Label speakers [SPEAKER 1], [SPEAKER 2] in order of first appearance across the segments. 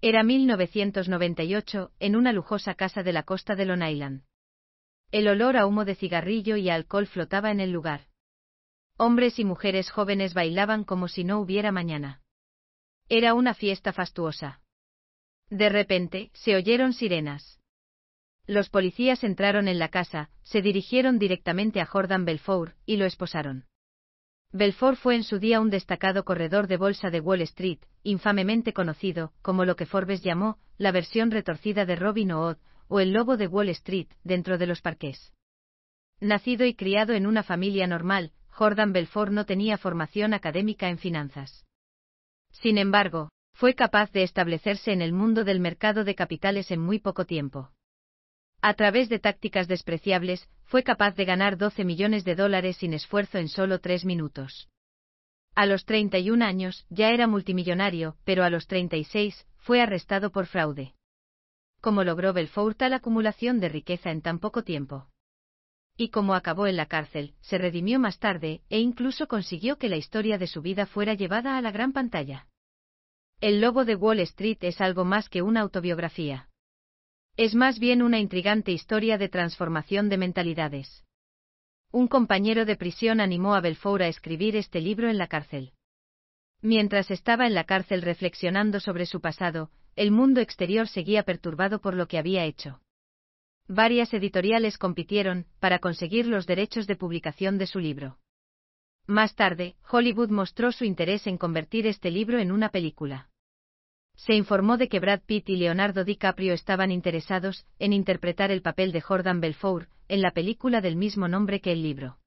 [SPEAKER 1] Era 1998, en una lujosa casa de la costa de Long Island. El olor a humo de cigarrillo y alcohol flotaba en el lugar. Hombres y mujeres jóvenes bailaban como si no hubiera mañana. Era una fiesta fastuosa. De repente, se oyeron sirenas. Los policías entraron en la casa, se dirigieron directamente a Jordan Belfort, y lo esposaron. Belfort fue en su día un destacado corredor de bolsa de Wall Street, infamemente conocido, como lo que Forbes llamó, la versión retorcida de Robin Hood, o el lobo de Wall Street, dentro de los parques. Nacido y criado en una familia normal, Jordan Belfort no tenía formación académica en finanzas. Sin embargo, fue capaz de establecerse en el mundo del mercado de capitales en muy poco tiempo. A través de tácticas despreciables, fue capaz de ganar 12 millones de dólares sin esfuerzo en solo tres minutos. A los 31 años, ya era multimillonario, pero a los 36, fue arrestado por fraude. ¿Cómo logró Belfort tal acumulación de riqueza en tan poco tiempo? Y como acabó en la cárcel, se redimió más tarde, e incluso consiguió que la historia de su vida fuera llevada a la gran pantalla. El Lobo de Wall Street es algo más que una autobiografía. Es más bien una intrigante historia de transformación de mentalidades. Un compañero de prisión animó a Belfort a escribir este libro en la cárcel. Mientras estaba en la cárcel reflexionando sobre su pasado, el mundo exterior seguía perturbado por lo que había hecho. Varias editoriales compitieron para conseguir los derechos de publicación de su libro. Más tarde, Hollywood mostró su interés en convertir este libro en una película se informó de que Brad Pitt y Leonardo DiCaprio estaban interesados en interpretar el papel de Jordan Belfort en la película del mismo nombre que el libro.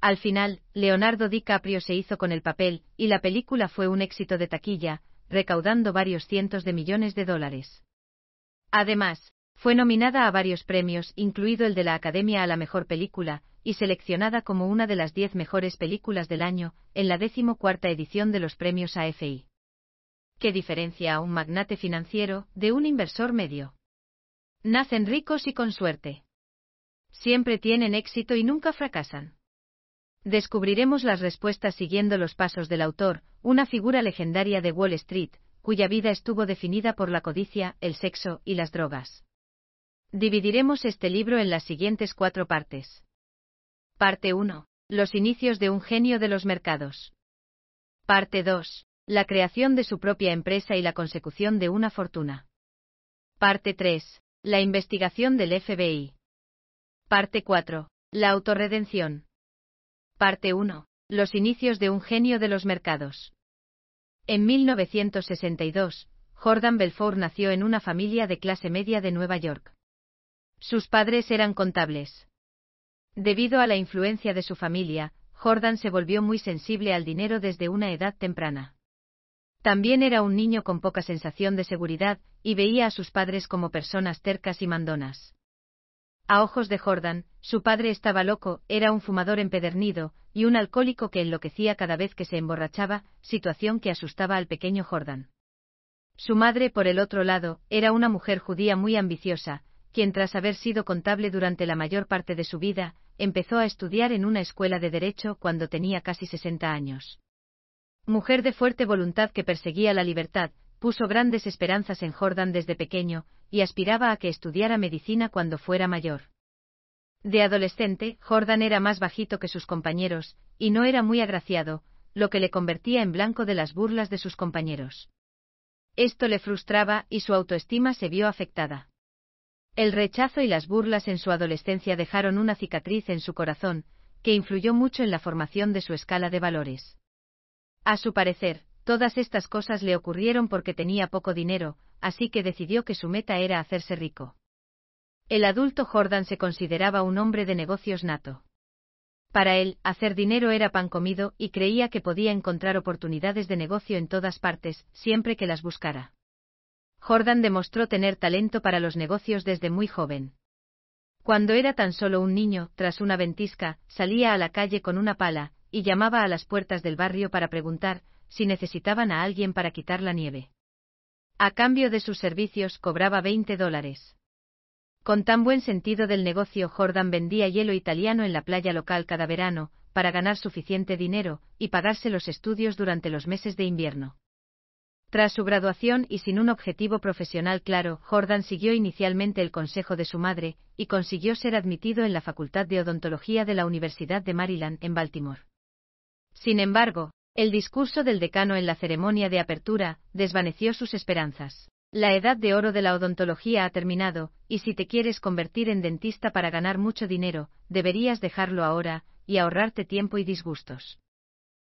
[SPEAKER 1] Al final, Leonardo DiCaprio se hizo con el papel, y la película fue un éxito de taquilla, recaudando varios cientos de millones de dólares. Además, fue nominada a varios premios, incluido el de la Academia a la Mejor Película, y seleccionada como una de las diez mejores películas del año, en la decimocuarta edición de los premios AFI que diferencia a un magnate financiero de un inversor medio. Nacen ricos y con suerte. Siempre tienen éxito y nunca fracasan. Descubriremos las respuestas siguiendo los pasos del autor, una figura legendaria de Wall Street, cuya vida estuvo definida por la codicia, el sexo y las drogas. Dividiremos este libro en las siguientes cuatro partes. Parte 1. Los inicios de un genio de los mercados. Parte 2. La creación de su propia empresa y la consecución de una fortuna. Parte 3. La investigación del FBI. Parte 4. La autorredención. Parte 1. Los inicios de un genio de los mercados. En 1962, Jordan Belfort nació en una familia de clase media de Nueva York. Sus padres eran contables. Debido a la influencia de su familia, Jordan se volvió muy sensible al dinero desde una edad temprana. También era un niño con poca sensación de seguridad, y veía a sus padres como personas tercas y mandonas. A ojos de Jordan, su padre estaba loco, era un fumador empedernido, y un alcohólico que enloquecía cada vez que se emborrachaba, situación que asustaba al pequeño Jordan. Su madre, por el otro lado, era una mujer judía muy ambiciosa, quien tras haber sido contable durante la mayor parte de su vida, empezó a estudiar en una escuela de derecho cuando tenía casi 60 años. Mujer de fuerte voluntad que perseguía la libertad, puso grandes esperanzas en Jordan desde pequeño, y aspiraba a que estudiara medicina cuando fuera mayor. De adolescente, Jordan era más bajito que sus compañeros, y no era muy agraciado, lo que le convertía en blanco de las burlas de sus compañeros. Esto le frustraba y su autoestima se vio afectada. El rechazo y las burlas en su adolescencia dejaron una cicatriz en su corazón, que influyó mucho en la formación de su escala de valores. A su parecer, todas estas cosas le ocurrieron porque tenía poco dinero, así que decidió que su meta era hacerse rico. El adulto Jordan se consideraba un hombre de negocios nato. Para él, hacer dinero era pan comido y creía que podía encontrar oportunidades de negocio en todas partes, siempre que las buscara. Jordan demostró tener talento para los negocios desde muy joven. Cuando era tan solo un niño, tras una ventisca, salía a la calle con una pala, y llamaba a las puertas del barrio para preguntar si necesitaban a alguien para quitar la nieve. A cambio de sus servicios cobraba 20 dólares. Con tan buen sentido del negocio, Jordan vendía hielo italiano en la playa local cada verano, para ganar suficiente dinero y pagarse los estudios durante los meses de invierno. Tras su graduación y sin un objetivo profesional claro, Jordan siguió inicialmente el consejo de su madre, y consiguió ser admitido en la Facultad de Odontología de la Universidad de Maryland en Baltimore. Sin embargo, el discurso del decano en la ceremonia de apertura desvaneció sus esperanzas. La edad de oro de la odontología ha terminado, y si te quieres convertir en dentista para ganar mucho dinero, deberías dejarlo ahora, y ahorrarte tiempo y disgustos.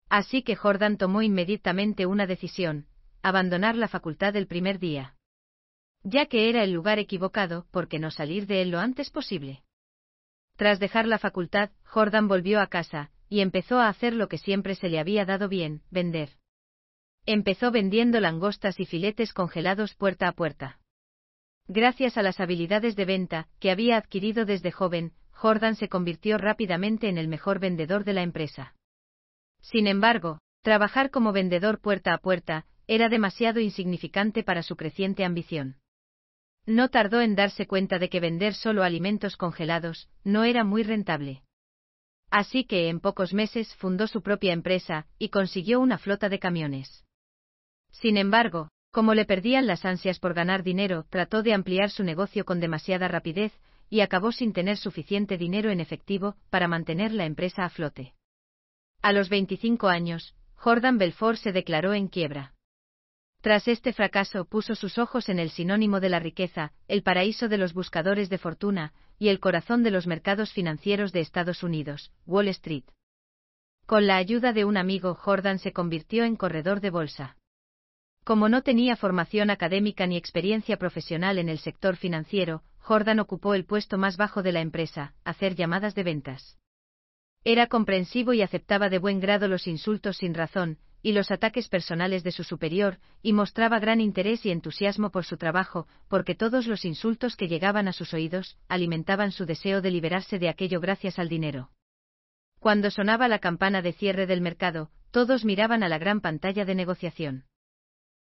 [SPEAKER 1] Así que Jordan tomó inmediatamente una decisión, abandonar la facultad el primer día. Ya que era el lugar equivocado, ¿por qué no salir de él lo antes posible? Tras dejar la facultad, Jordan volvió a casa, y empezó a hacer lo que siempre se le había dado bien, vender. Empezó vendiendo langostas y filetes congelados puerta a puerta. Gracias a las habilidades de venta que había adquirido desde joven, Jordan se convirtió rápidamente en el mejor vendedor de la empresa. Sin embargo, trabajar como vendedor puerta a puerta era demasiado insignificante para su creciente ambición. No tardó en darse cuenta de que vender solo alimentos congelados no era muy rentable. Así que en pocos meses fundó su propia empresa y consiguió una flota de camiones. Sin embargo, como le perdían las ansias por ganar dinero, trató de ampliar su negocio con demasiada rapidez y acabó sin tener suficiente dinero en efectivo para mantener la empresa a flote. A los 25 años, Jordan Belfort se declaró en quiebra. Tras este fracaso puso sus ojos en el sinónimo de la riqueza, el paraíso de los buscadores de fortuna, y el corazón de los mercados financieros de Estados Unidos, Wall Street. Con la ayuda de un amigo, Jordan se convirtió en corredor de bolsa. Como no tenía formación académica ni experiencia profesional en el sector financiero, Jordan ocupó el puesto más bajo de la empresa, hacer llamadas de ventas. Era comprensivo y aceptaba de buen grado los insultos sin razón, y los ataques personales de su superior, y mostraba gran interés y entusiasmo por su trabajo, porque todos los insultos que llegaban a sus oídos alimentaban su deseo de liberarse de aquello gracias al dinero. Cuando sonaba la campana de cierre del mercado, todos miraban a la gran pantalla de negociación.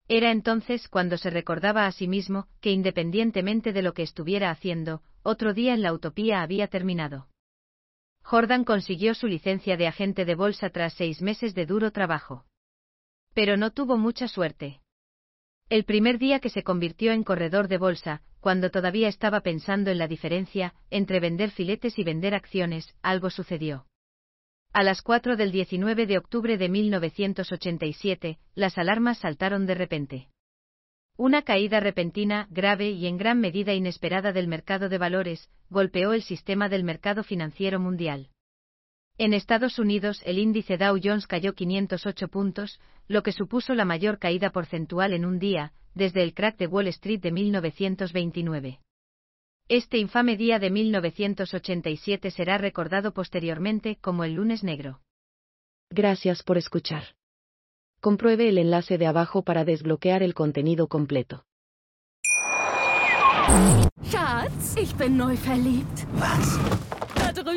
[SPEAKER 1] Era entonces cuando se recordaba a sí mismo que independientemente de lo que estuviera haciendo, otro día en la utopía había terminado. Jordan consiguió su licencia de agente de bolsa tras seis meses de duro trabajo. Pero no tuvo mucha suerte. El primer día que se convirtió en corredor de bolsa, cuando todavía estaba pensando en la diferencia entre vender filetes y vender acciones, algo sucedió. A las 4 del 19 de octubre de 1987, las alarmas saltaron de repente. Una caída repentina, grave y en gran medida inesperada del mercado de valores, golpeó el sistema del mercado financiero mundial. En Estados Unidos el índice Dow Jones cayó 508 puntos, lo que supuso la mayor caída porcentual en un día, desde el crack de Wall Street de 1929. Este infame día de 1987 será recordado posteriormente como el lunes negro.
[SPEAKER 2] Gracias por escuchar. Compruebe el enlace de abajo para desbloquear el contenido completo.
[SPEAKER 3] Schatz, ich bin neu verliebt.
[SPEAKER 4] Was?